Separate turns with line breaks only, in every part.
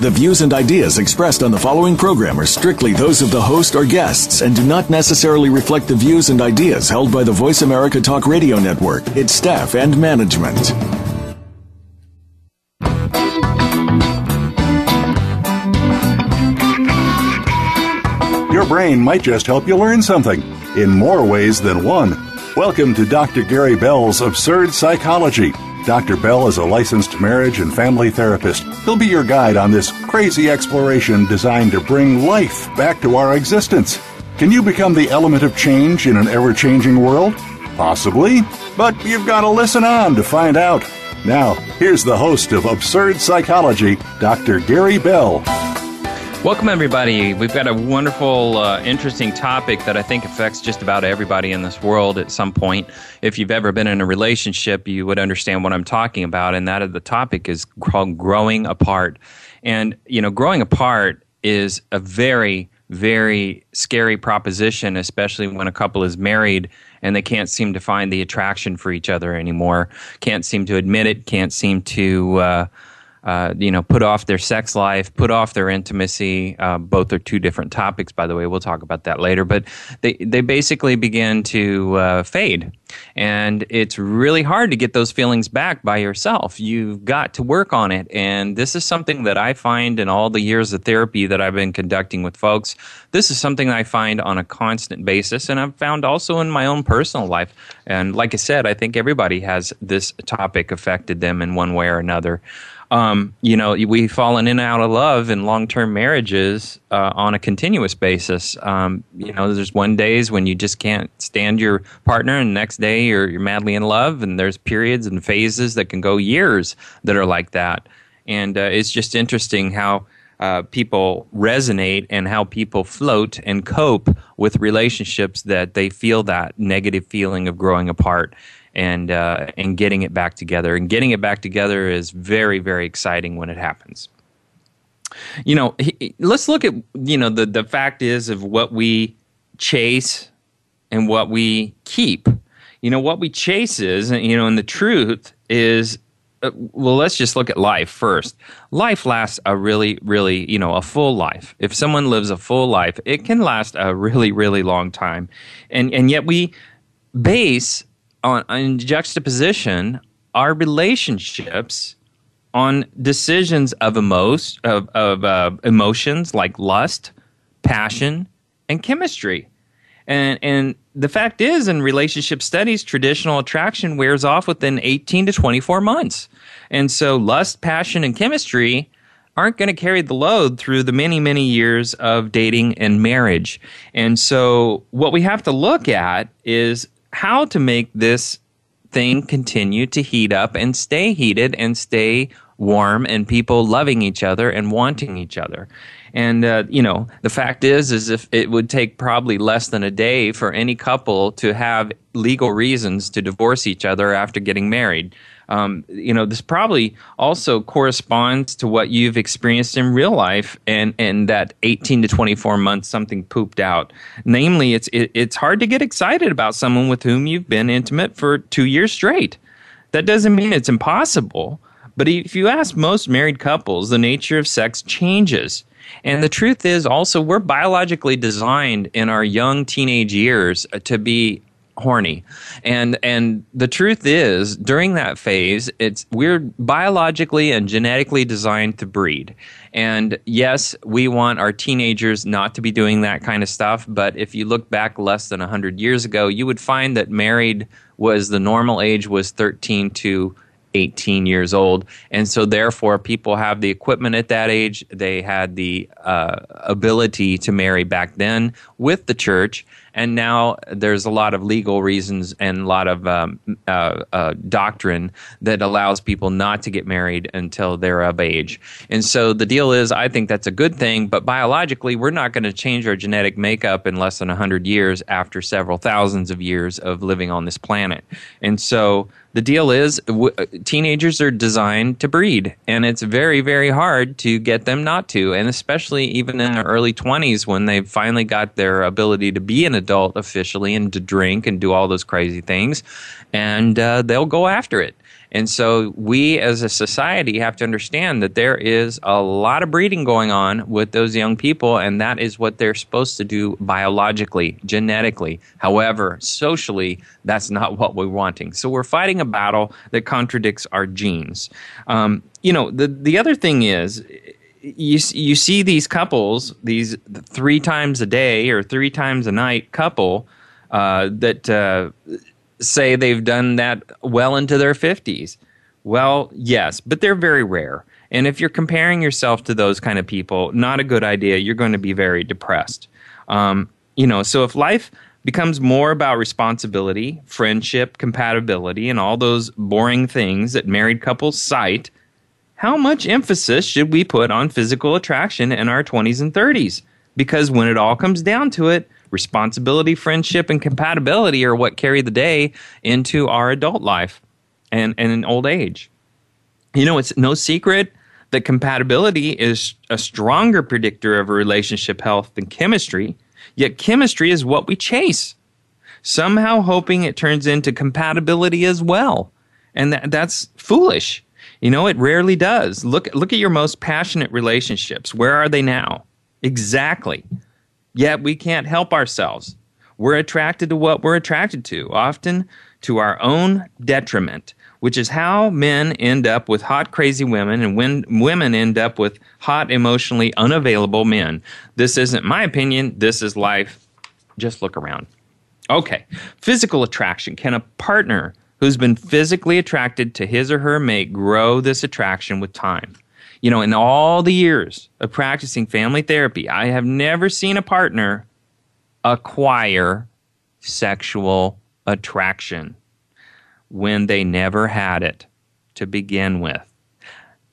The views and ideas expressed on the following program are strictly those of the host or guests and do not necessarily reflect the views and ideas held by the Voice America Talk Radio Network, its staff, and management.
Your brain might just help you learn something in more ways than one. Welcome to Dr. Gary Bell's Absurd Psychology Dr. Bell is a licensed marriage and family therapist. He'll be your guide on this crazy exploration designed to bring life back to our existence. Can you become the element of change in an ever changing world? Possibly, but you've got to listen on to find out. Now, here's the host of Absurd Psychology, Dr. Gary Bell.
Welcome, everybody. We've got a wonderful, uh, interesting topic that I think affects just about everybody in this world at some point. If you've ever been in a relationship, you would understand what I'm talking about, and that of the topic is called growing apart. And, you know, growing apart is a very, very scary proposition, especially when a couple is married and they can't seem to find the attraction for each other anymore, can't seem to admit it, can't seem to. Uh, uh, you know, put off their sex life, put off their intimacy. Uh, both are two different topics, by the way. We'll talk about that later. But they, they basically begin to uh, fade. And it's really hard to get those feelings back by yourself. You've got to work on it. And this is something that I find in all the years of therapy that I've been conducting with folks. This is something I find on a constant basis. And I've found also in my own personal life. And like I said, I think everybody has this topic affected them in one way or another um, you know, we've fallen in and out of love in long term marriages uh, on a continuous basis. Um, you know, there's one days when you just can't stand your partner, and next day you're, you're madly in love, and there's periods and phases that can go years that are like that. And uh, it's just interesting how. Uh, people resonate and how people float and cope with relationships that they feel that negative feeling of growing apart and uh, and getting it back together. And getting it back together is very very exciting when it happens. You know, he, let's look at you know the the fact is of what we chase and what we keep. You know what we chase is you know, and the truth is. Uh, well, let's just look at life first. Life lasts a really, really, you know, a full life. If someone lives a full life, it can last a really, really long time, and and yet we base on in juxtaposition our relationships on decisions of emos- of, of uh, emotions like lust, passion, and chemistry. And and the fact is, in relationship studies, traditional attraction wears off within 18 to 24 months. And so, lust, passion, and chemistry aren't going to carry the load through the many, many years of dating and marriage. And so, what we have to look at is how to make this thing continue to heat up and stay heated and stay warm and people loving each other and wanting each other. And uh, you know, the fact is, is if it would take probably less than a day for any couple to have legal reasons to divorce each other after getting married um, you know, this probably also corresponds to what you've experienced in real life, and and that 18 to 24 months something pooped out. Namely, it's it, it's hard to get excited about someone with whom you've been intimate for two years straight. That doesn't mean it's impossible, but if you ask most married couples, the nature of sex changes. And the truth is also we're biologically designed in our young teenage years to be horny. And and the truth is, during that phase, it's we're biologically and genetically designed to breed. And yes, we want our teenagers not to be doing that kind of stuff, but if you look back less than 100 years ago, you would find that married was the normal age was 13 to 18 years old. And so, therefore, people have the equipment at that age. They had the uh, ability to marry back then with the church and now there's a lot of legal reasons and a lot of um, uh, uh, doctrine that allows people not to get married until they're of age. And so the deal is, I think that's a good thing, but biologically, we're not going to change our genetic makeup in less than 100 years after several thousands of years of living on this planet. And so the deal is w- teenagers are designed to breed and it's very very hard to get them not to and especially even in their early 20s when they've finally got their ability to be an adult officially and to drink and do all those crazy things and uh, they'll go after it and so we as a society have to understand that there is a lot of breeding going on with those young people, and that is what they're supposed to do biologically, genetically. However, socially, that's not what we're wanting. So we're fighting a battle that contradicts our genes. Um, you know, the, the other thing is, you you see these couples, these three times a day or three times a night couple uh, that uh, say they've done that well into their 50s. Well, yes, but they're very rare. And if you're comparing yourself to those kind of people, not a good idea. You're going to be very depressed. Um, you know, so if life becomes more about responsibility, friendship, compatibility, and all those boring things that married couples cite, how much emphasis should we put on physical attraction in our 20s and 30s? Because when it all comes down to it, responsibility, friendship, and compatibility are what carry the day into our adult life and, and in old age. You know, it's no secret that compatibility is a stronger predictor of a relationship health than chemistry, yet chemistry is what we chase, somehow hoping it turns into compatibility as well. And that, that's foolish. You know, it rarely does. Look, look at your most passionate relationships. Where are they now? Exactly. Yet we can't help ourselves. We're attracted to what we're attracted to, often to our own detriment, which is how men end up with hot, crazy women and when women end up with hot, emotionally unavailable men. This isn't my opinion, this is life. Just look around. Okay, physical attraction. Can a partner who's been physically attracted to his or her mate grow this attraction with time? you know, in all the years of practicing family therapy, I have never seen a partner acquire sexual attraction when they never had it to begin with.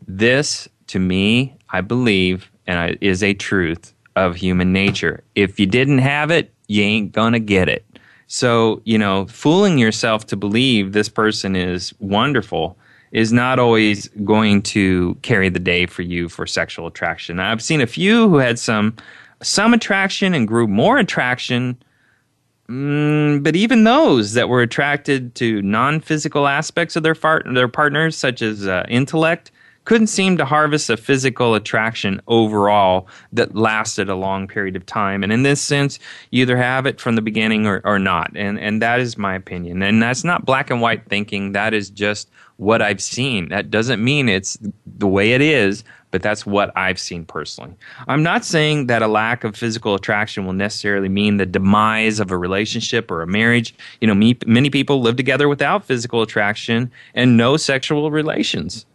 This, to me, I believe, and is a truth of human nature. If you didn't have it, you ain't gonna get it. So, you know, fooling yourself to believe this person is wonderful is not always going to carry the day for you for sexual attraction. I've seen a few who had some some attraction and grew more attraction, mm, but even those that were attracted to non-physical aspects of their fart- their partners, such as uh, intellect, couldn't seem to harvest a physical attraction overall that lasted a long period of time. And in this sense, you either have it from the beginning or, or not. And, and that is my opinion. And that's not black and white thinking. That is just what I've seen. That doesn't mean it's the way it is, but that's what I've seen personally. I'm not saying that a lack of physical attraction will necessarily mean the demise of a relationship or a marriage. You know, me, many people live together without physical attraction and no sexual relations.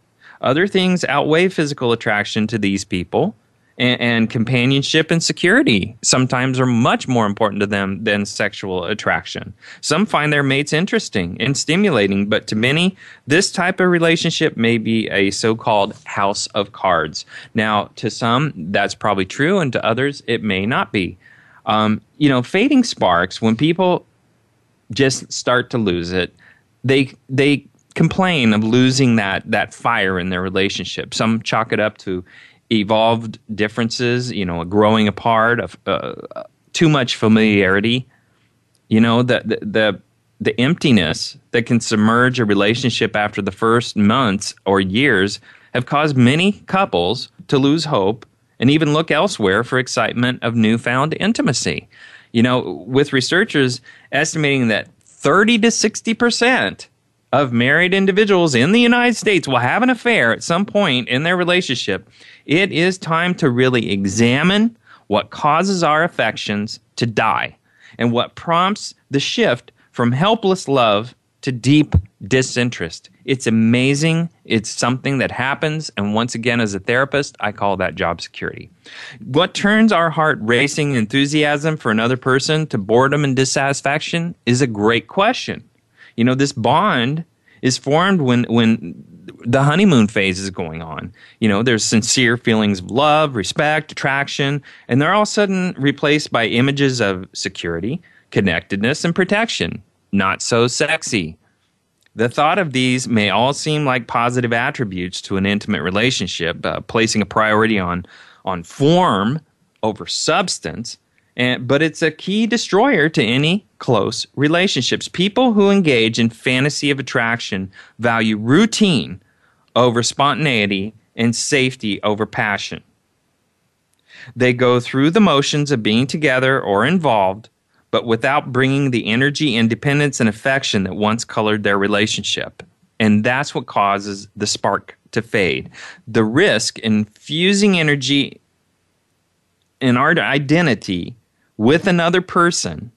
Other things outweigh physical attraction to these people and, and, companionship and security sometimes are much more important to them than sexual attraction. Some find their mates interesting and stimulating, but to many, this type of relationship may be a so called house of cards. Now, to some, that's probably true, and to others, it may not be. Um, you know, fading sparks, when people just start to lose it, they, they complain of losing that, that fire in their relationship. Some chalk it up to evolved differences, you know, growing apart, of uh, too much familiarity. You know, the, the, the the emptiness that can submerge a relationship after the first months or years have caused many couples to lose hope and even look elsewhere for excitement of newfound intimacy. You know, with researchers estimating that 30 to 60 percent of married individuals in the United States will have an affair at some point in their relationship it is time to really examine what causes our affections to die and what prompts the shift from helpless love to deep disinterest. It's amazing. It's something that happens. And once again, as a therapist, I call that job security. What turns our heart racing enthusiasm for another person to boredom and dissatisfaction is a great question. You know, this bond is formed when, when the honeymoon phase is going on. You know, there's sincere feelings of love, respect, attraction, and they're all sudden replaced by images of security, connectedness, and protection. Not so sexy. The thought of these may all seem like positive attributes to an intimate relationship, uh, placing a priority on, on form over substance, and, but it's a key destroyer to any close relationships. People who engage in fantasy of attraction value routine over spontaneity and safety over passion. They go through the motions of being together or involved, but without bringing the energy, independence, and affection that once colored their relationship. And that's what causes the spark to fade. The risk in fusing energy in our identity with another person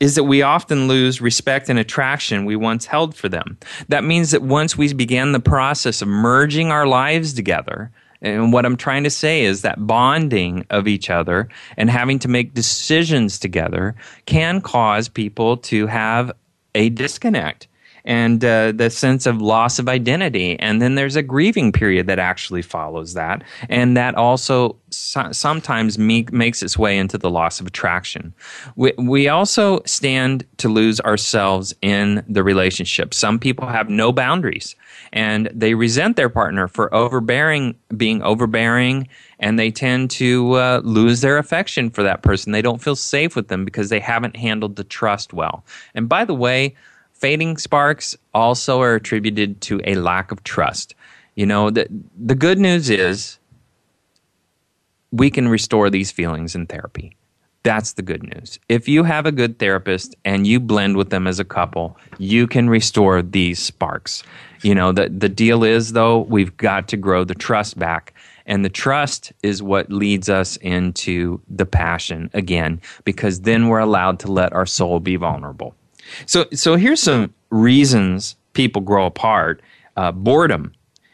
is that we often lose respect and attraction we once held for them. That means that once we began the process of merging our lives together, and what I'm trying to say is that bonding of each other and having to make decisions together can cause people to have a disconnect and uh, the sense of loss of identity. And then there's a grieving period that actually follows that. And that also so- sometimes me- makes its way into the loss of attraction. We, we also stand to lose ourselves in the relationship. Some people have no boundaries and they resent their partner for overbearing, being overbearing, and they tend to uh, lose their affection for that person. They don't feel safe with them because they haven't handled the trust well. And by the way, fading sparks also are attributed to a lack of trust. You know, the, the good news is we can restore these feelings in therapy. That's the good news. If you have a good therapist and you blend with them as a couple, you can restore these sparks. You know, the, the deal is, though, we've got to grow the trust back. And the trust is what leads us into the passion again, because then we're allowed to let our soul be vulnerable. So, so here's some reasons people grow apart. Uh, boredom.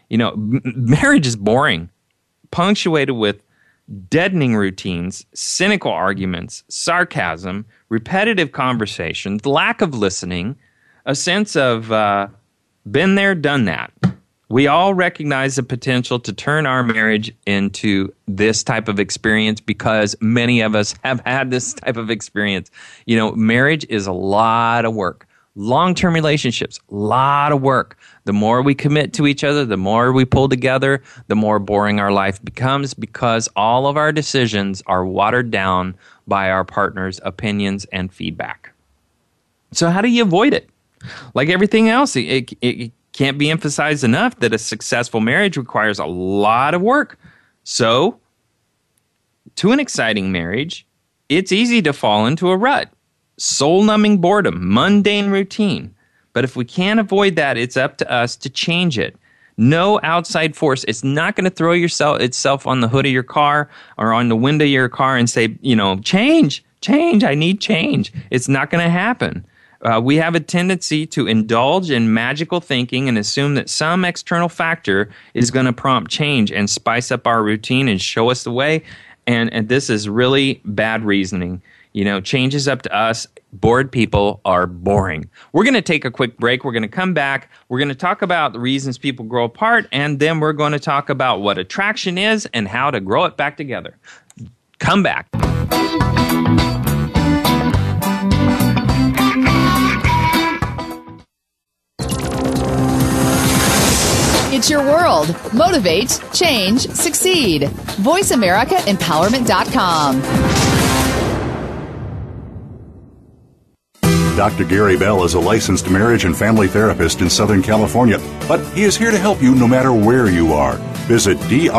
You know, m- marriage is boring, punctuated with deadening routines, cynical arguments, sarcasm, repetitive conversations, lack of listening, a sense of uh, been there, done that. We all recognize the potential to turn our marriage into this type of experience because many of us have had this type of experience. You know, marriage is a lot of work. Long term relationships, a lot of work. The more we commit to each other, the more we pull together, the more boring our life becomes because all of our decisions are watered down by our partner's opinions and feedback. So, how do you avoid it? Like everything else, it, it, can't be emphasized enough that a successful marriage requires a lot of work. So, to an exciting marriage, it's easy to fall into a rut, soul numbing boredom, mundane routine. But if we can't avoid that, it's up to us to change it. No outside force. It's not going to throw yourself itself on the hood of your car or on the window of your car and say, you know, change, change. I need change. It's not going to happen. Uh, we have a tendency to indulge in magical thinking and assume that some external factor is going to prompt change and spice up our routine and show us the way. And, and this is really bad reasoning. You know, change is up to us. Bored people are boring. We're going to take a quick break. We're going to come back. We're going to talk about the reasons people grow apart, and then we're going to talk about what attraction is and how to grow it back together. Come back.
It's your world. Motivate, change, succeed. VoiceAmericaEmpowerment.com.
Dr. Gary Bell is a licensed marriage and family therapist in Southern California, but he is here to help you no matter where you are. Visit drgbmft.com.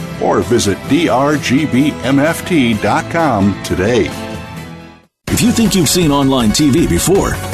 or visit drgbmft.com today.
If you think you've seen online TV before,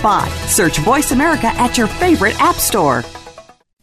spot. Search Voice America at your favorite app store.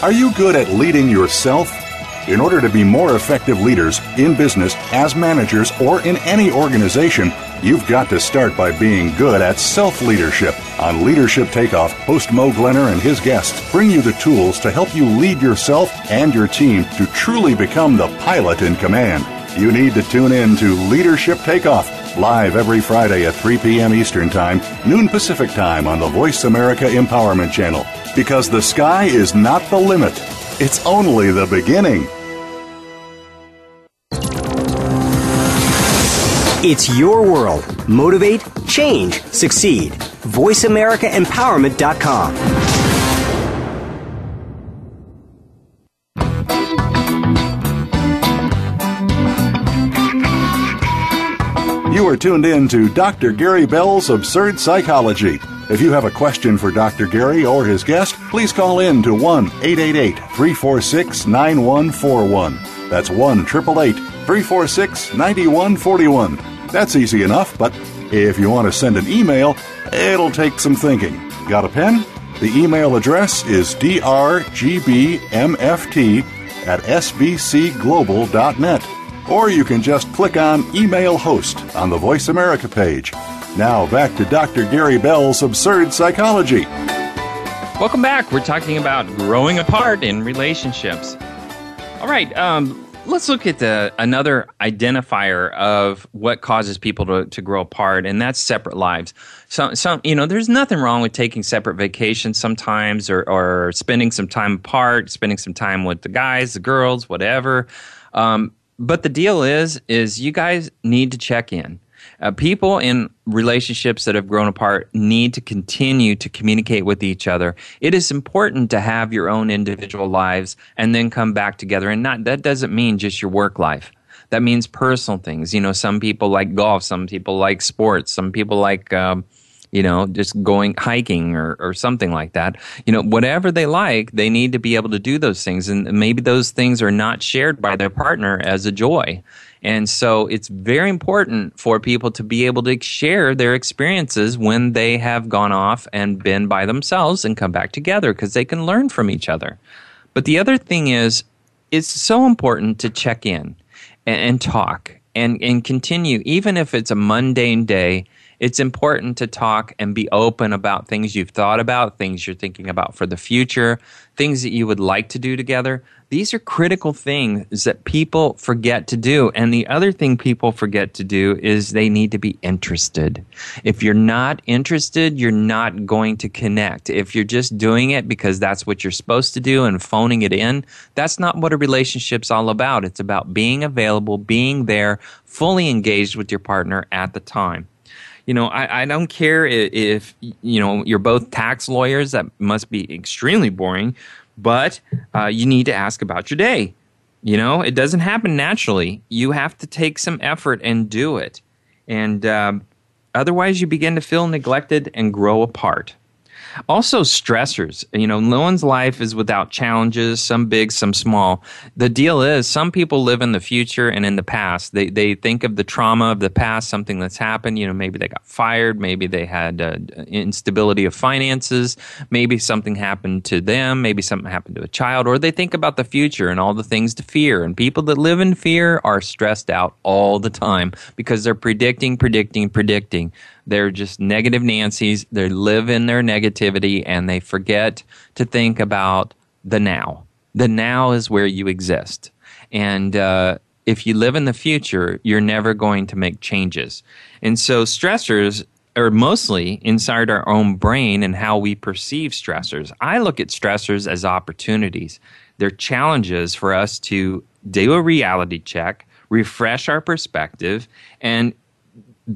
Are you good at leading yourself? In order to be more effective leaders in business, as managers, or in any organization, you've got to start by being good at self leadership. On Leadership Takeoff, host Mo Glenner and his guests bring you the tools to help you lead yourself and your team to truly become the pilot in command. You need to tune in to Leadership Takeoff, live every Friday at 3 p.m. Eastern Time, noon Pacific Time on the Voice America Empowerment Channel. Because the sky is not the limit, it's only the beginning.
It's your world. Motivate, change, succeed. VoiceAmericaEmpowerment.com.
You are tuned in to Dr. Gary Bell's Absurd Psychology. If you have a question for Dr. Gary or his guest, please call in to 1 888 346 9141. That's 1 888 346 9141. That's easy enough, but if you want to send an email, it'll take some thinking. Got a pen? The email address is drgbmft at sbcglobal.net. Or you can just click on Email Host on the Voice America page. Now back to Dr. Gary Bell's Absurd Psychology.
Welcome back. We're talking about growing apart in relationships. All right, um, let's look at the another identifier of what causes people to, to grow apart, and that's separate lives. So, some you know, there's nothing wrong with taking separate vacations sometimes, or or spending some time apart, spending some time with the guys, the girls, whatever. Um, but the deal is, is you guys need to check in. Uh, people in relationships that have grown apart need to continue to communicate with each other. It is important to have your own individual lives and then come back together. And not that doesn't mean just your work life. That means personal things. You know, some people like golf, some people like sports, some people like. Um, you know, just going hiking or, or something like that. You know, whatever they like, they need to be able to do those things. And maybe those things are not shared by their partner as a joy. And so it's very important for people to be able to share their experiences when they have gone off and been by themselves and come back together because they can learn from each other. But the other thing is, it's so important to check in and, and talk and, and continue, even if it's a mundane day It's important to talk and be open about things you've thought about, things you're thinking about for the future, things that you would like to do together. These are critical things that people forget to do. And the other thing people forget to do is they need to be interested. If you're not interested, you're not going to connect. If you're just doing it because that's what you're supposed to do and phoning it in, that's not what a relationship's all about. It's about being available, being there, fully engaged with your partner at the time you know, I, I don't care if, if, you know you're both tax lawyers. That must be extremely boring but uh, you need to ask about your day. You know, it doesn't happen naturally. You have to take some effort and do it. And um, otherwise, you begin to feel neglected and grow apart. Also, stressors. You know, no one's life is without challenges, some big, some small. The deal is, some people live in the future and in the past. They, they think of the trauma of the past, something that's happened. You know, maybe they got fired, maybe they had uh, instability of finances, maybe something happened to them, maybe something happened to a child, or they think about the future and all the things to fear. And people that live in fear are stressed out all the time because they're predicting, predicting, predicting. They're just negative Nancy's. They live in their negativity and they forget to think about the now. The now is where you exist. And uh, if you live in the future, you're never going to make changes. And so stressors are mostly inside our own brain and how we perceive stressors. I look at stressors as opportunities. They're challenges for us to do a reality check, refresh our perspective, and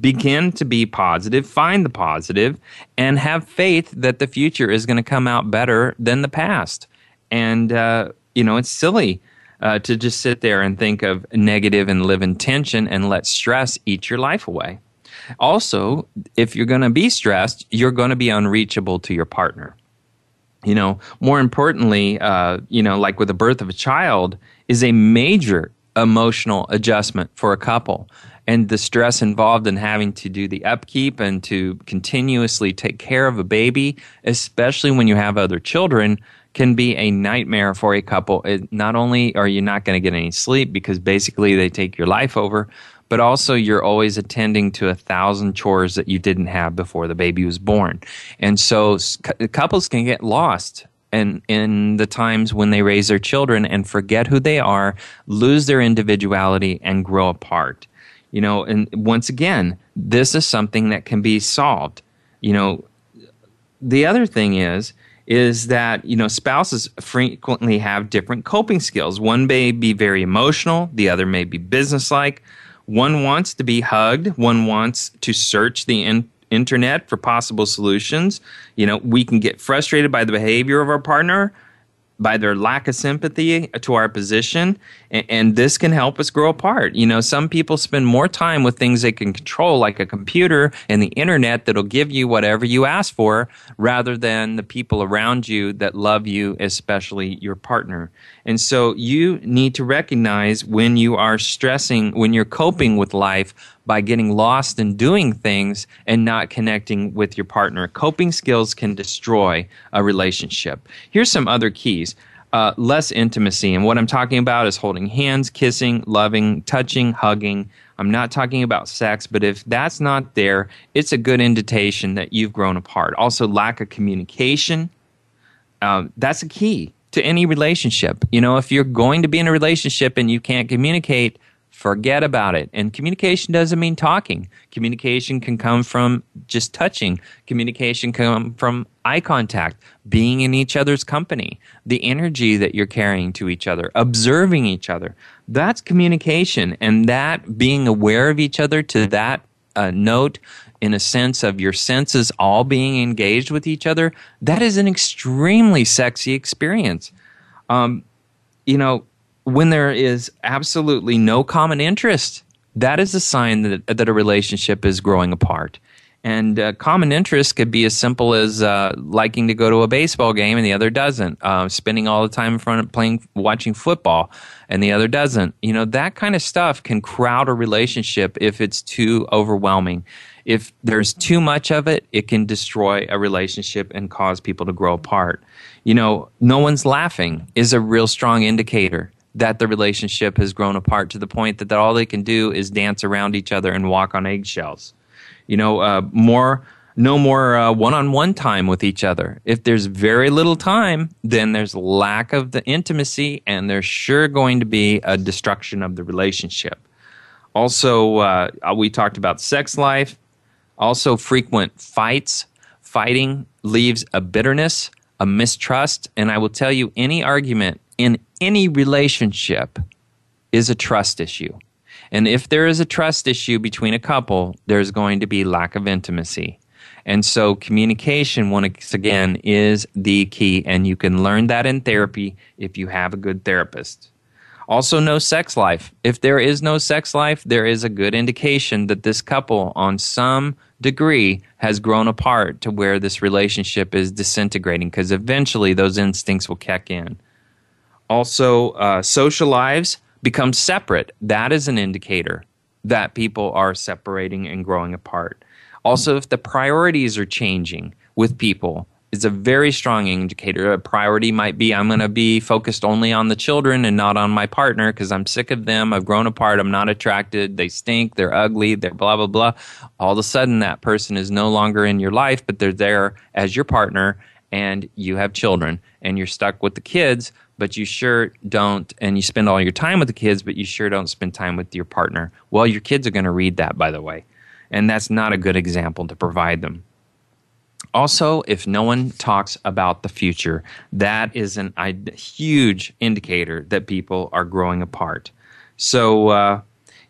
begin to be positive, find the positive, and have faith that the future is going to come out better than the past. And, uh, you know, it's silly uh, to just sit there and think of negative and live in tension and let stress eat your life away. Also, if you're going to be stressed, you're going to be unreachable to your partner. You know, more importantly, uh, you know, like with the birth of a child, is a major emotional adjustment for a couple and the stress involved in having to do the upkeep and to continuously take care of a baby, especially when you have other children, can be a nightmare for a couple. It, not only are you not going to get any sleep because basically they take your life over, but also you're always attending to a thousand chores that you didn't have before the baby was born. And so couples can get lost and in the times when they raise their children and forget who they are, lose their individuality and grow apart. You know, and once again, this is something that can be solved. You know, the other thing is is that you know spouses frequently have different coping skills. One may be very emotional, the other may be businesslike. One wants to be hugged, one wants to search the in- internet for possible solutions. You know, we can get frustrated by the behavior of our partner by their lack of sympathy to our position and, and, this can help us grow apart. You know some people spend more time with things they can control like a computer and the internet that'll give you whatever you ask for rather than the people around you that love you especially your partner. And so you need to recognize when you are stressing when you're coping with life by getting lost in doing things and not connecting with your partner. Coping skills can destroy a relationship. Here's some other keys. Uh, less intimacy. And what I'm talking about is holding hands, kissing, loving, touching, hugging. I'm not talking about sex, but if that's not there, it's a good indication that you've grown apart. Also, lack of communication. Um, that's a key to any relationship. You know, if you're going to be in a relationship and you can't communicate, forget about it. And communication doesn't mean talking. Communication can come from just touching. Communication can come from eye contact, being in each other's company, the energy that you're carrying to each other, observing each other. That's communication. And that being aware of each other to that uh, note in a sense of your senses all being engaged with each other, that is an extremely sexy experience. Um, you know, when there is absolutely no common interest, that is a sign that, that a relationship is growing apart. And uh, common interest could be as simple as uh, liking to go to a baseball game and the other doesn't, uh, spending all the time in front of playing, watching football, and the other doesn't. You know, that kind of stuff can crowd a relationship if it's too overwhelming. If there's too much of it, it can destroy a relationship and cause people to grow apart. You know, no one's laughing is a real strong indicator that the relationship has grown apart to the point that, that all they can do is dance around each other and walk on eggshells. You know, uh, more no more uh, one-on-one time with each other. If there's very little time, then there's lack of the intimacy, and there's sure going to be a destruction of the relationship. Also, uh, we talked about sex life. Also, frequent fights. Fighting leaves a bitterness, a mistrust, and I will tell you, any argument in any relationship is a trust issue. And if there is a trust issue between a couple, there's going to be lack of intimacy. And so communication, once again, is the key. And you can learn that in therapy if you have a good therapist. Also, no sex life. If there is no sex life, there is a good indication that this couple, on some degree, has grown apart to where this relationship is disintegrating because eventually those instincts will kick in. Also, uh, social lives become separate. That is an indicator that people are separating and growing apart. Also, if the priorities are changing with people, it's a very strong indicator. A priority might be I'm going to be focused only on the children and not on my partner because I'm sick of them. I've grown apart. I'm not attracted. They stink. They're ugly. They're blah, blah, blah. All of a sudden, that person is no longer in your life, but they're there as your partner and you have children and you're stuck with the kids, but you sure don't, and you spend all your time with the kids, but you sure don't spend time with your partner. Well, your kids are going to read that, by the way and that's not a good example to provide them. Also, if no one talks about the future, that is an, a huge indicator that people are growing apart. So, uh,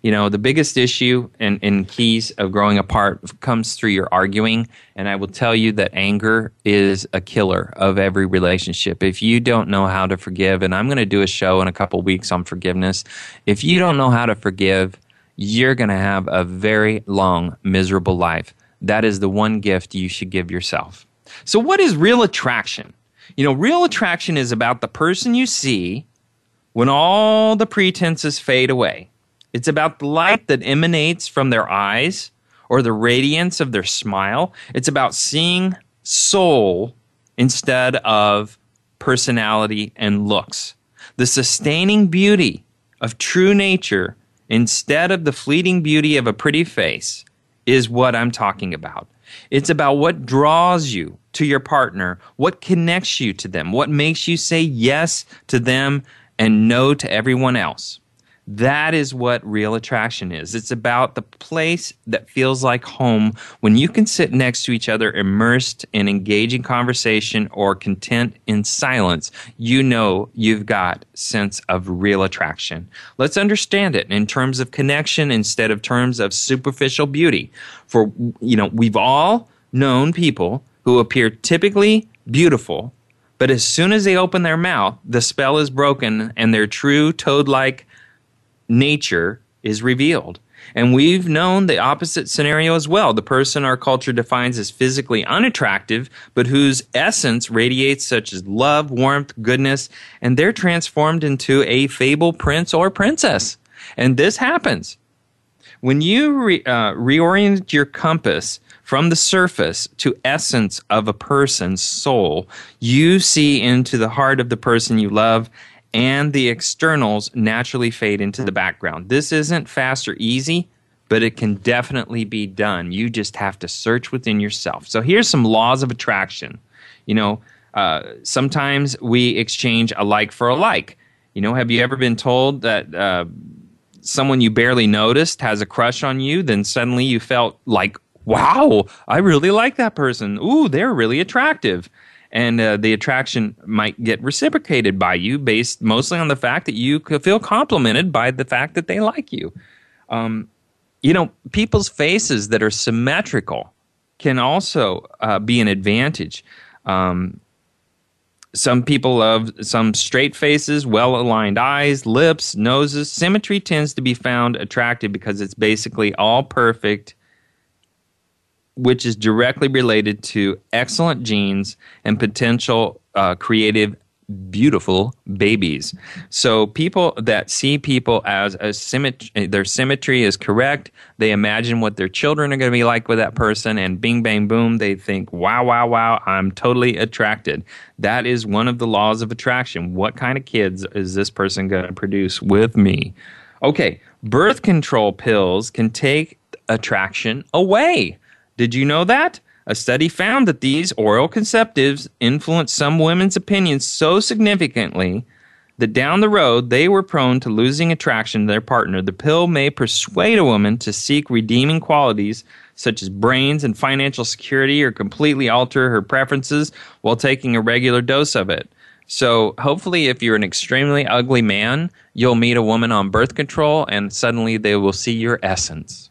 you know, the biggest issue and, keys of growing apart comes through your arguing. And I will tell you that anger is a killer of every relationship. If you don't know how to forgive, and I'm going to do a show in a couple weeks on forgiveness, if you don't know how to forgive, you're going to have a very long, miserable life. That is the one gift you should give yourself. So, what is real attraction? You know, real attraction is about the person you see when all the pretenses fade away. It's about the light that emanates from their eyes or the radiance of their smile. It's about seeing soul instead of personality and looks. The sustaining beauty of true nature instead of the fleeting beauty of a pretty face, is what I'm talking about. It's about what draws you to your partner, what connects you to them, what makes you say yes to them and no to everyone else. That is what real attraction is. It's about the place that feels like home when you can sit next to each other, immersed in engaging conversation or content in silence. You know you've got sense of real attraction. Let's understand it in terms of connection instead of terms of superficial beauty. For, you know, we've all known people who appear typically beautiful, but as soon as they open their mouth, the spell is broken and their true toad like nature is revealed. And we've known the opposite scenario as well. The person our culture defines as physically unattractive, but whose essence radiates such as love, warmth, goodness, and they're transformed into a fable prince or princess. And this happens. When you re, uh, reorient your compass from the surface to essence of a person's soul, you see into the heart of the person you love and the externals naturally fade into the background. This isn't fast or easy, but it can definitely be done. You just have to search within yourself. So here's some laws of attraction. You know, uh, sometimes we exchange a like for a like. You know, have you ever been told that uh, someone you barely noticed has a crush on you? Then suddenly you felt like, wow, I really like that person. Ooh, they're really attractive and uh, the attraction might get reciprocated by you based mostly on the fact that you feel complimented by the fact that they like you. Um, you know, people's faces that are symmetrical can also uh, be an advantage. Um, some people love some straight faces, well aligned eyes, lips, noses. Symmetry tends to be found attractive because it's basically all perfect which is directly related to excellent genes and potential uh, creative beautiful babies. So people that see people as a symmetry, their symmetry is correct. They imagine what their children are going to be like with that person, and bing, bang, boom, they think, wow, wow, wow, I'm totally attracted. That is one of the laws of attraction. What kind of kids is this person going to produce with me? Okay, birth control pills can take attraction away. Did you know that? A study found that these oral contraceptives influenced some women's opinions so significantly that down the road they were prone to losing attraction to their partner. The pill may persuade a woman to seek redeeming qualities such as brains and financial security or completely alter her preferences while taking a regular dose of it. So, hopefully, if you're an extremely ugly man, you'll meet a woman on birth control and suddenly they will see your essence.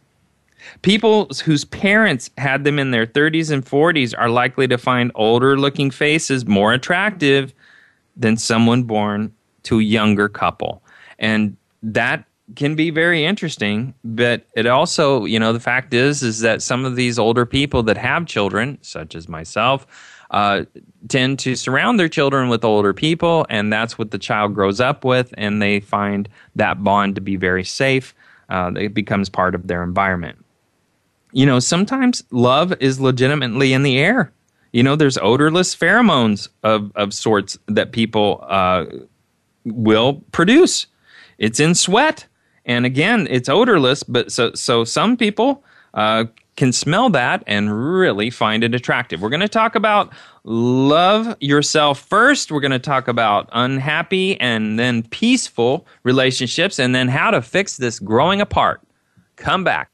People whose parents had them in their 30s and 40s are likely to find older looking faces more attractive than someone born to a younger couple. And that can be very interesting, but it also, you know, the fact is is that some of these older people that have children, such as myself, uh, tend to surround their children with older people, and that's what the child grows up with, and they find that bond to be very safe. Uh, it becomes part of their environment you know, sometimes love is legitimately in the air. You know, there's odorless pheromones of, of sorts that people uh, will produce. It's in sweat. And again, it's odorless, but so, so some people uh, can smell that and really find it attractive. We're going to talk about love yourself first. We're going to talk about unhappy and then peaceful relationships, and then how to fix this growing apart. Come back.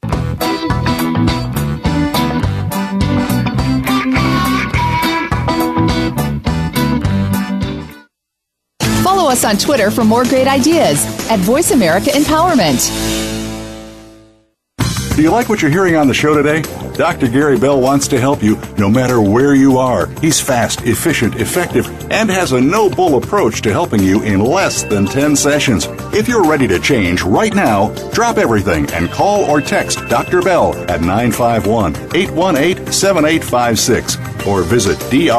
Follow us on Twitter for more great ideas at Voice America Empowerment.
Do you like what you're hearing on the show today? Dr. Gary Bell wants to help you no matter where you are. He's fast, efficient, effective, and has a no bull approach to helping you in less than 10 sessions. If you're ready to change right now, drop everything and call or text Dr. Bell at 951 818 7856 or visit drgbmft.com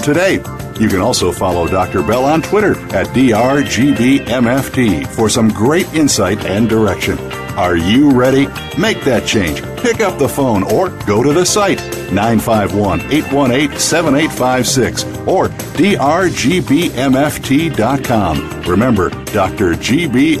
today. You can also follow Dr. Bell on Twitter at drgbmft for some great insight and direction. Are you ready? Make that change. Pick up the phone or go to the site 951 818 7856 or drgbmft.com. Remember, drgbmft.com.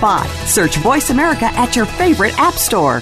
spot. Search Voice America at your favorite app store.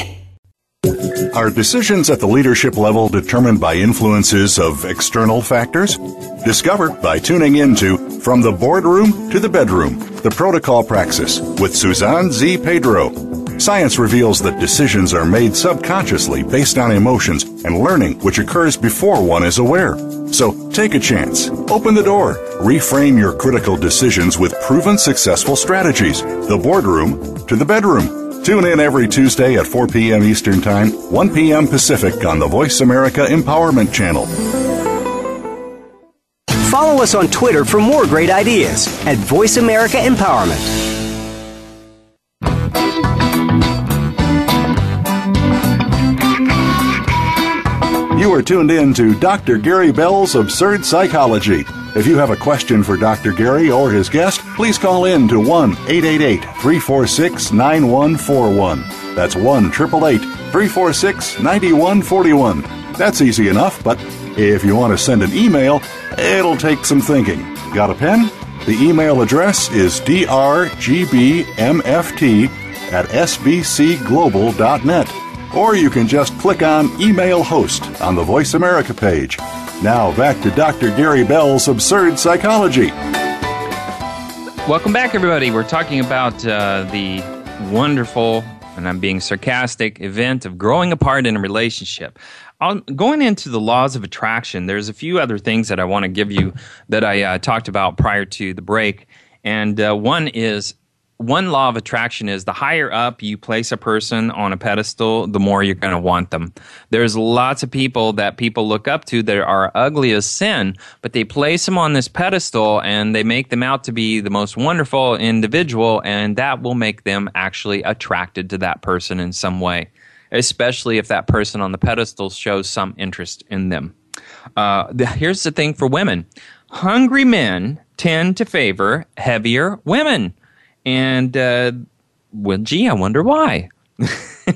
Are decisions at the leadership level determined by influences of external factors? Discover by tuning into From the Boardroom to the Bedroom, the Protocol Praxis with Suzanne Z. Pedro. Science reveals that decisions are made subconsciously based on emotions and learning which occurs before one is aware. So take a chance. Open the door. Reframe your critical decisions with proven successful strategies. The boardroom to the bedroom. Tune in every Tuesday at 4 p.m. Eastern Time, 1 p.m. Pacific on the Voice America Empowerment Channel.
Follow us on Twitter for more great ideas at Voice America Empowerment.
You are tuned in to Dr. Gary Bell's Absurd Psychology. If you have a question for Dr. Gary or his guest, please call in to 1 888 346 9141. That's 1 888 346 9141. That's easy enough, but if you want to send an email, it'll take some thinking. Got a pen? The email address is drgbmft at sbcglobal.net. Or you can just click on Email Host on the Voice America page. Now back to Dr. Gary Bell's Absurd Psychology.
Welcome back, everybody. We're talking about uh, the wonderful, and I'm being sarcastic, event of growing apart in a relationship. On, going into the laws of attraction, there's a few other things that I want to give you that I uh, talked about prior to the break. And uh, one is one law of attraction is the higher up you place a person on a pedestal, the more you're going to want them. There's lots of people that people look up to that are ugly as sin, but they place them on this pedestal and they make them out to be the most wonderful individual, and that will make them actually attracted to that person in some way, especially if that person on the pedestal shows some interest in them. Uh, the, here's the thing for women hungry men tend to favor heavier women and, uh, well, gee, I wonder why.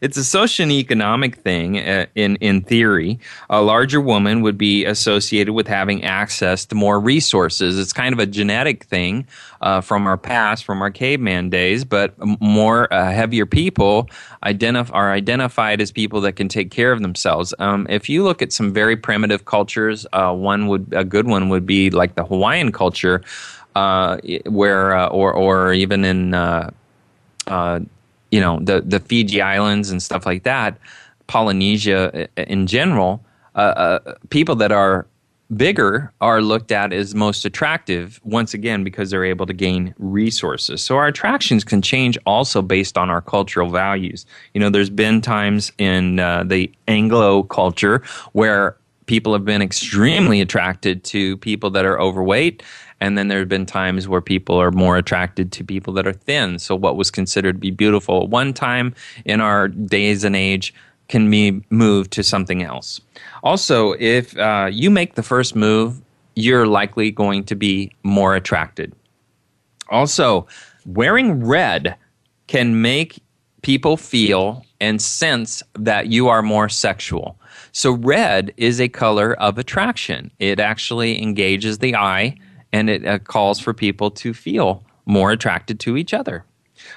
it's a social and economic thing uh, in, in theory. A larger woman would be associated with having access to more resources. It's kind of a genetic thing uh, from our past, from our caveman days, but more uh, heavier people identif- are identified as people that can take care of themselves. Um, if you look at some very primitive cultures, uh, one would a good one would be like the Hawaiian culture uh, where uh, or or even in uh, uh, you know the the Fiji Islands and stuff like that, Polynesia in general, uh, people that are bigger are looked at as most attractive once again because they're able to gain resources. So our attractions can change also based on our cultural values. You know there's been times in uh, the anglo culture where people have been extremely attracted to people that are overweight and then there have been times where people are more attracted to people that are thin. So what was considered to be beautiful at one time in our days and age can be moved to something else. Also, if uh, you make the first move, you're likely going to be more attracted. Also, wearing red can make people feel and sense that you are more sexual. So, red is a color of attraction. It actually engages the eye and it uh, calls for people to feel more attracted to each other.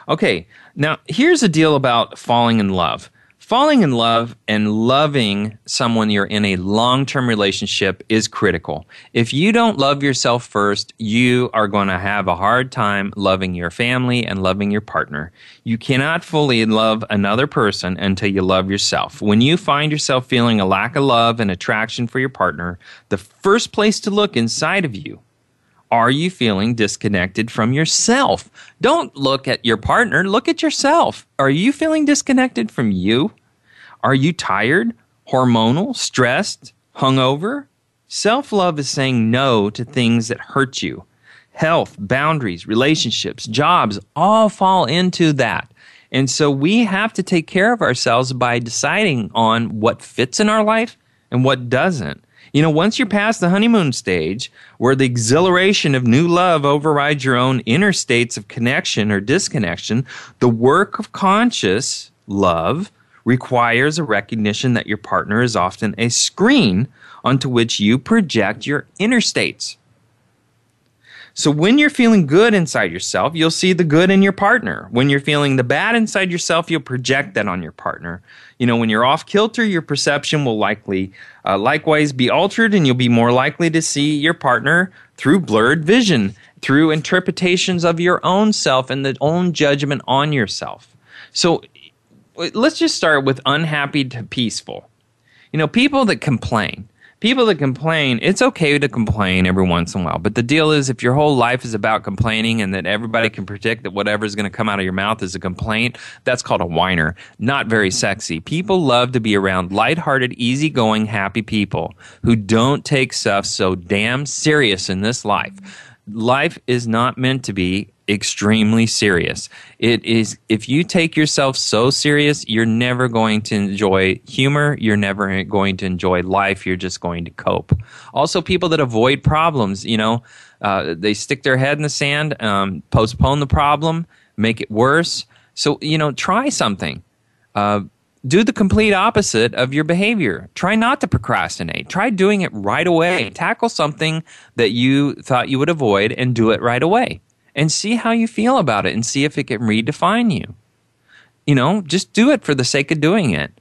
Okay, now here's the deal about falling in love. Falling in love and loving someone you're in a long term relationship is critical. If you don't love yourself first, you are going to have a hard time loving your family and loving your partner. You cannot fully love another person until you love yourself. When you find yourself feeling a lack of love and attraction for your partner, the first place to look inside of you are you feeling disconnected from yourself? Don't look at your partner, look at yourself. Are you feeling disconnected from you? Are you tired, hormonal, stressed, hungover? Self love is saying no to things that hurt you. Health, boundaries, relationships, jobs all fall into that. And so we have to take care of ourselves by deciding on what fits in our life and what doesn't. You know, once you're past the honeymoon stage, where the exhilaration of new love overrides your own inner states of connection or disconnection, the work of conscious love requires a recognition that your partner is often a screen onto which you project your inner states. So when you're feeling good inside yourself, you'll see the good in your partner. When you're feeling the bad inside yourself, you'll project that on your partner. You know, when you're off kilter, your perception will likely uh, likewise be altered, and you'll be more likely to see your partner through blurred vision, through interpretations of your own self and the own judgment on yourself. So let's just start with unhappy to peaceful. You know, people that complain people that complain, it's okay to complain every once in a while. But the deal is, if your whole life is about complaining and that everybody can predict that whatever is going to come out of your mouth is a complaint, that's called a whiner. Not very mm-hmm. sexy. People love to be around lighthearted, easygoing, happy people who don't take stuff so damn serious in this life. Life is not meant to be extremely serious. It is if you take yourself so serious, you're never going to enjoy humor, you're never going to enjoy life, you're just going to cope. Also people that avoid problems, you know, uh, they stick their head in the sand, um, postpone the problem, make it worse. So, you know, try something. Uh, do the complete opposite of your behavior. Try not to procrastinate. Try doing it right away. Tackle something that you thought you would avoid and do it right away and see how you feel about it and see if it can redefine you. You know, just do it for the sake of doing it.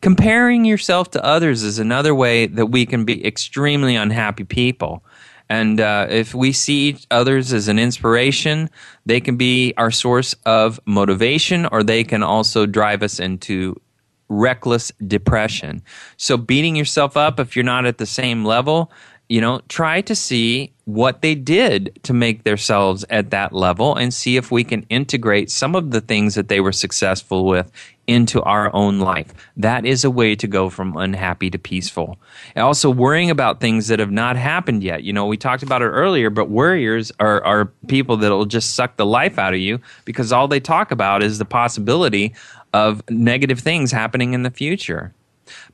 Comparing yourself to others is another way that we can be extremely unhappy people. And uh, if we see others as an inspiration, they can be our source of motivation or they can also drive us into reckless depression. So beating yourself up if you're not at the same level you know, try to see what they did to make themselves at that level and see if we can integrate some of the things that they were successful with into our own life. That is a way to go from unhappy to peaceful. And also worrying about things that have not happened yet. You know, we talked about it earlier, but worriers are, are people that will just suck the life out of you because all they talk about is the possibility of negative things happening in the future.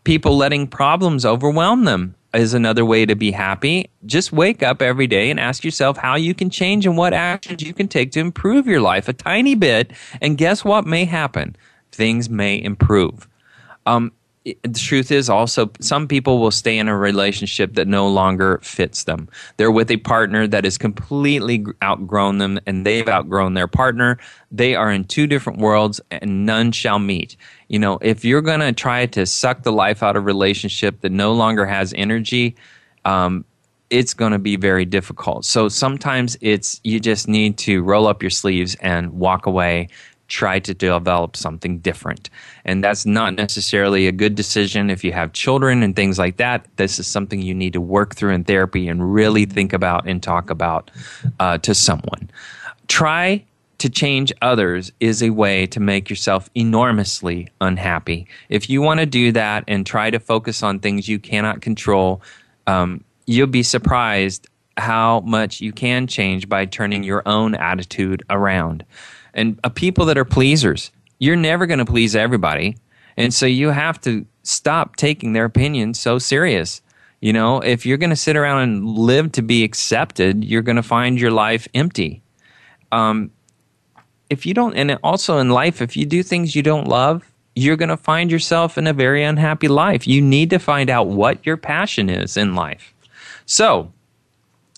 People letting problems overwhelm them is another way to be happy. Just wake up every day and ask yourself how you can change and what actions you can take to improve your life a tiny bit. And guess what may happen? Things may improve. Um, the truth is also some people will stay in a relationship that no longer fits them. They're with a partner that has completely outgrown them and they've outgrown their partner. They are in two different worlds and none shall meet. You know, if you're going to try to suck the life out of a relationship that no longer has energy, um, it's going to be very difficult. So sometimes it's you just need to roll up your sleeves and walk away try to develop something different. And that's not necessarily a good decision if you have children and things like that. This is something you need to work through in therapy and really think about and talk about uh, to someone. Try to change others is a way to make yourself enormously unhappy. If you want to do that and try to focus on things you cannot control, um, you'll be surprised how much you can change by turning your own attitude around and uh, people that are pleasers. You're never going to please everybody. And so you have to stop taking their opinions so serious. You know, if you're going to sit around and live to be accepted, you're going to find your life empty. Um, if you don't, and also in life, if you do things you don't love, you're going to find yourself in a very unhappy life. You need to find out what your passion is in life. So,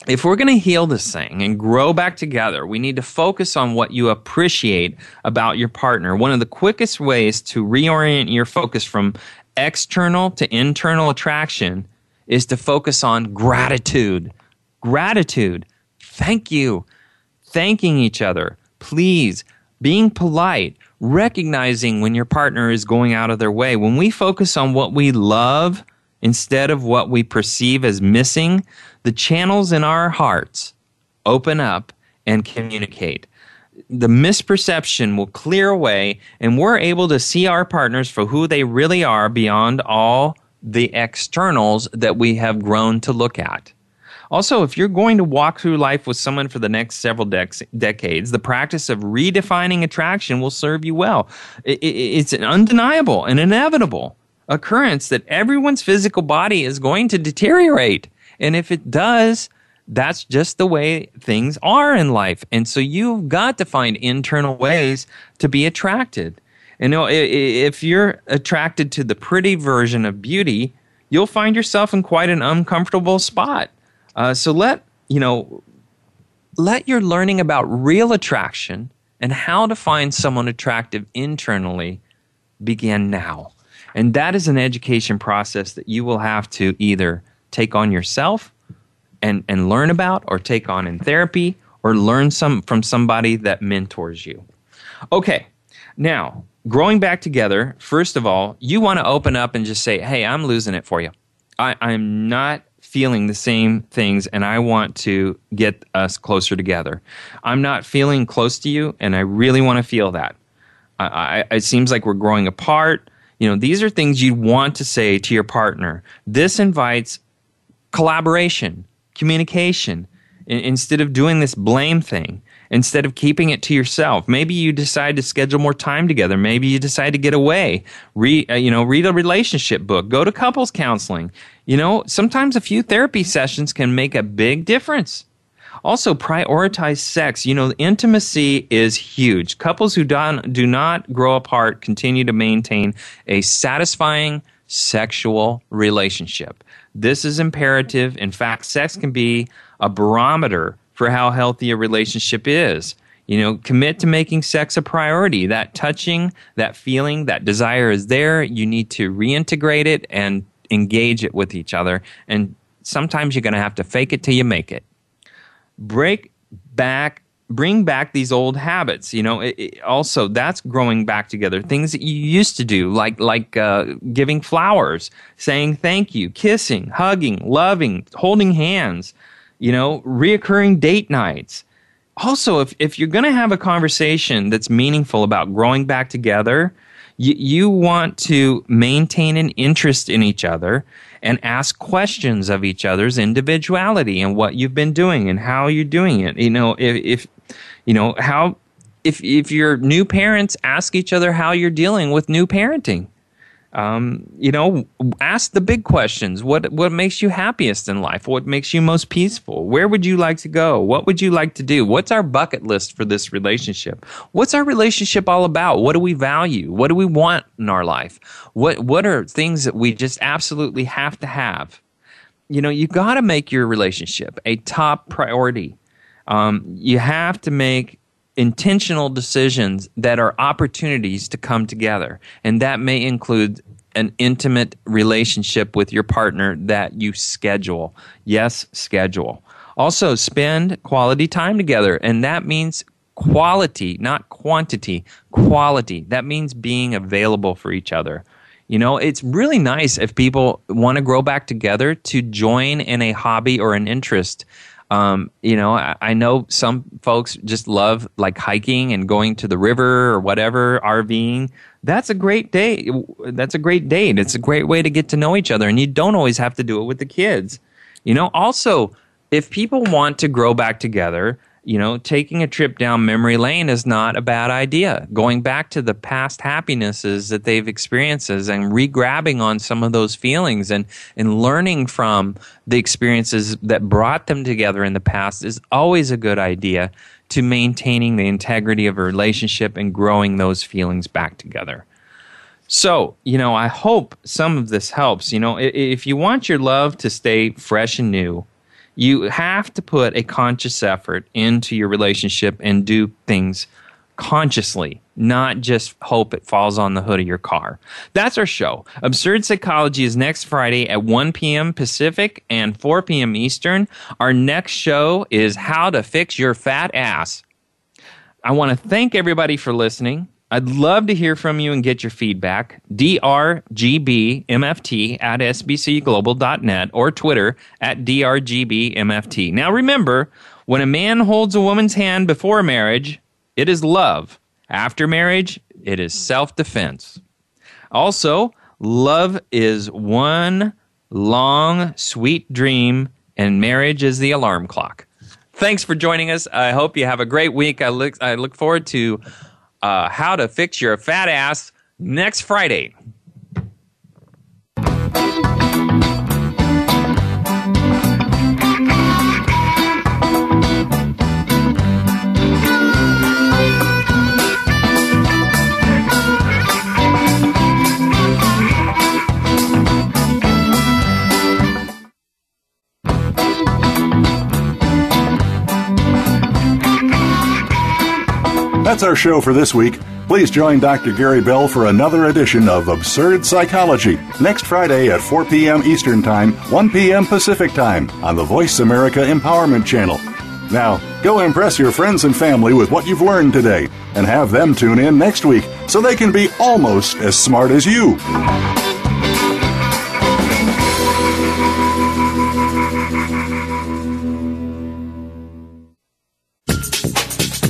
if we're going to heal this thing and grow back together, we need to focus on what you appreciate about your partner. One of the quickest ways to reorient your focus from external to internal attraction is to focus on gratitude. Gratitude. Thank you. Thanking each other. Please. Being polite. Recognizing when your partner is going out of their way. When we focus on what we love instead of what we perceive as missing, the channels in our hearts open up and communicate. The misperception will clear away, and we're able to see our partners for who they really are beyond all the externals that we have grown to look at. Also, if you're going to walk through life with someone for the next several dec- decades, the practice of redefining attraction will serve you well. It, it, it's undeniable and inevitable occurrence that everyone's physical body is going to deteriorate. And if it does, that's just the way things are in life. And so you've got to find internal ways to be attracted. And you know, if you're attracted to the pretty version of beauty, you'll find yourself in quite an uncomfortable spot. Uh, so let you know, let your learning about real attraction and how to find someone attractive internally begin now. And that is an education process that you will have to either take on yourself and, and learn about, or take on in therapy, or learn some from somebody that mentors you. Okay, now growing back together, first of all, you want to open up and just say, hey, I'm losing it for you. I, I'm not feeling the same things and I want to get us closer together. I'm not feeling close to you and I really want to feel that. I, I, it seems like we're growing apart. You know, these are things you'd want to say to your partner. This invites collaboration, communication, instead of doing this blame thing. instead of keeping it to yourself. Maybe you decide to schedule more time together. Maybe you decide to get away. Uh, you know, read a relationship book. Go to couples counseling. You know, sometimes a few therapy sessions can make a big difference. Also, prioritize sex. You know, intimacy is huge. Couples who don't, do not grow apart continue to maintain a satisfying sexual relationship. This is imperative. In fact, sex can be a barometer for how healthy a relationship is. You know, commit to making sex a priority. That touching, that feeling, that desire is there. You need to reintegrate it and engage it with each other. And sometimes you're going to have to fake it till you make it. Break back bring back these old habits you know it, it also that's growing back together things that you used to do like like uh, giving flowers saying thank you kissing hugging loving holding hands you know, reoccurring date nights. Also, if, if you're going to have a conversation that's meaningful about growing back together, you, you want to maintain an interest in each other and ask questions of each other's individuality and what you've been doing and how you're doing it. You know, if, if you know, how, if, if your new parents ask each other how you're dealing with new parenting um, you know, ask the big questions. What what makes you happiest in life? What makes you most peaceful? Where would you like to go? What would you like to do? What's our bucket list for this relationship? What's our relationship all about? What do we value? What do we want in our life? What what are things that we just absolutely have to have? You know, you got to make your relationship a top priority. Um, you have to make intentional decisions that are opportunities to come together. And that may include an intimate relationship with your partner that you schedule. Yes, schedule. Also, spend quality time together. And that means quality, not quantity. Quality. That means being available for each other. You know, it's really nice if people want to grow back together to join in a hobby or an interest um, you know, I, I, know some folks just love like hiking and going to the river or whatever, RVing. That's a great date. That's a great date. It's a great way to get to know each other, and you don't always have to do it with the kids. You know, also, if people want to grow back together, you know, taking a trip down memory lane is not a bad idea. Going back to the past happinesses that they've experienced and re-grabbing on some of those feelings and, and learning from the experiences that brought them together in the past is always a good idea to maintaining the integrity of a relationship and growing those feelings back together. So, you know, I hope some of this helps. You know, if you want your love to stay fresh and new, you have to put a conscious effort into your relationship and do things consciously, not just hope it falls on the hood of your car. That's our show. Absurd Psychology is next Friday at 1 p.m. Pacific and 4 p.m. Eastern. Our next show is How to Fix Your Fat Ass. I want to thank everybody for listening. I'd love to hear from you and get your feedback. drgbmft at sbcglobal.net or Twitter at drgbmft. Now remember, when a man holds a woman's hand before marriage, it is love. After marriage, it is self defense. Also, love is one long, sweet dream, and marriage is the alarm clock. Thanks for joining us. I hope you have a great week. I look, I look forward to uh, how to fix your fat ass next Friday.
That's our show for this week. Please join Dr. Gary Bell for another edition of Absurd Psychology next Friday at 4 p.m. Eastern Time, 1 p.m. Pacific Time on the Voice America Empowerment Channel. Now, go impress your friends and family with what you've learned today and have them tune in next week so they can be almost as smart as you.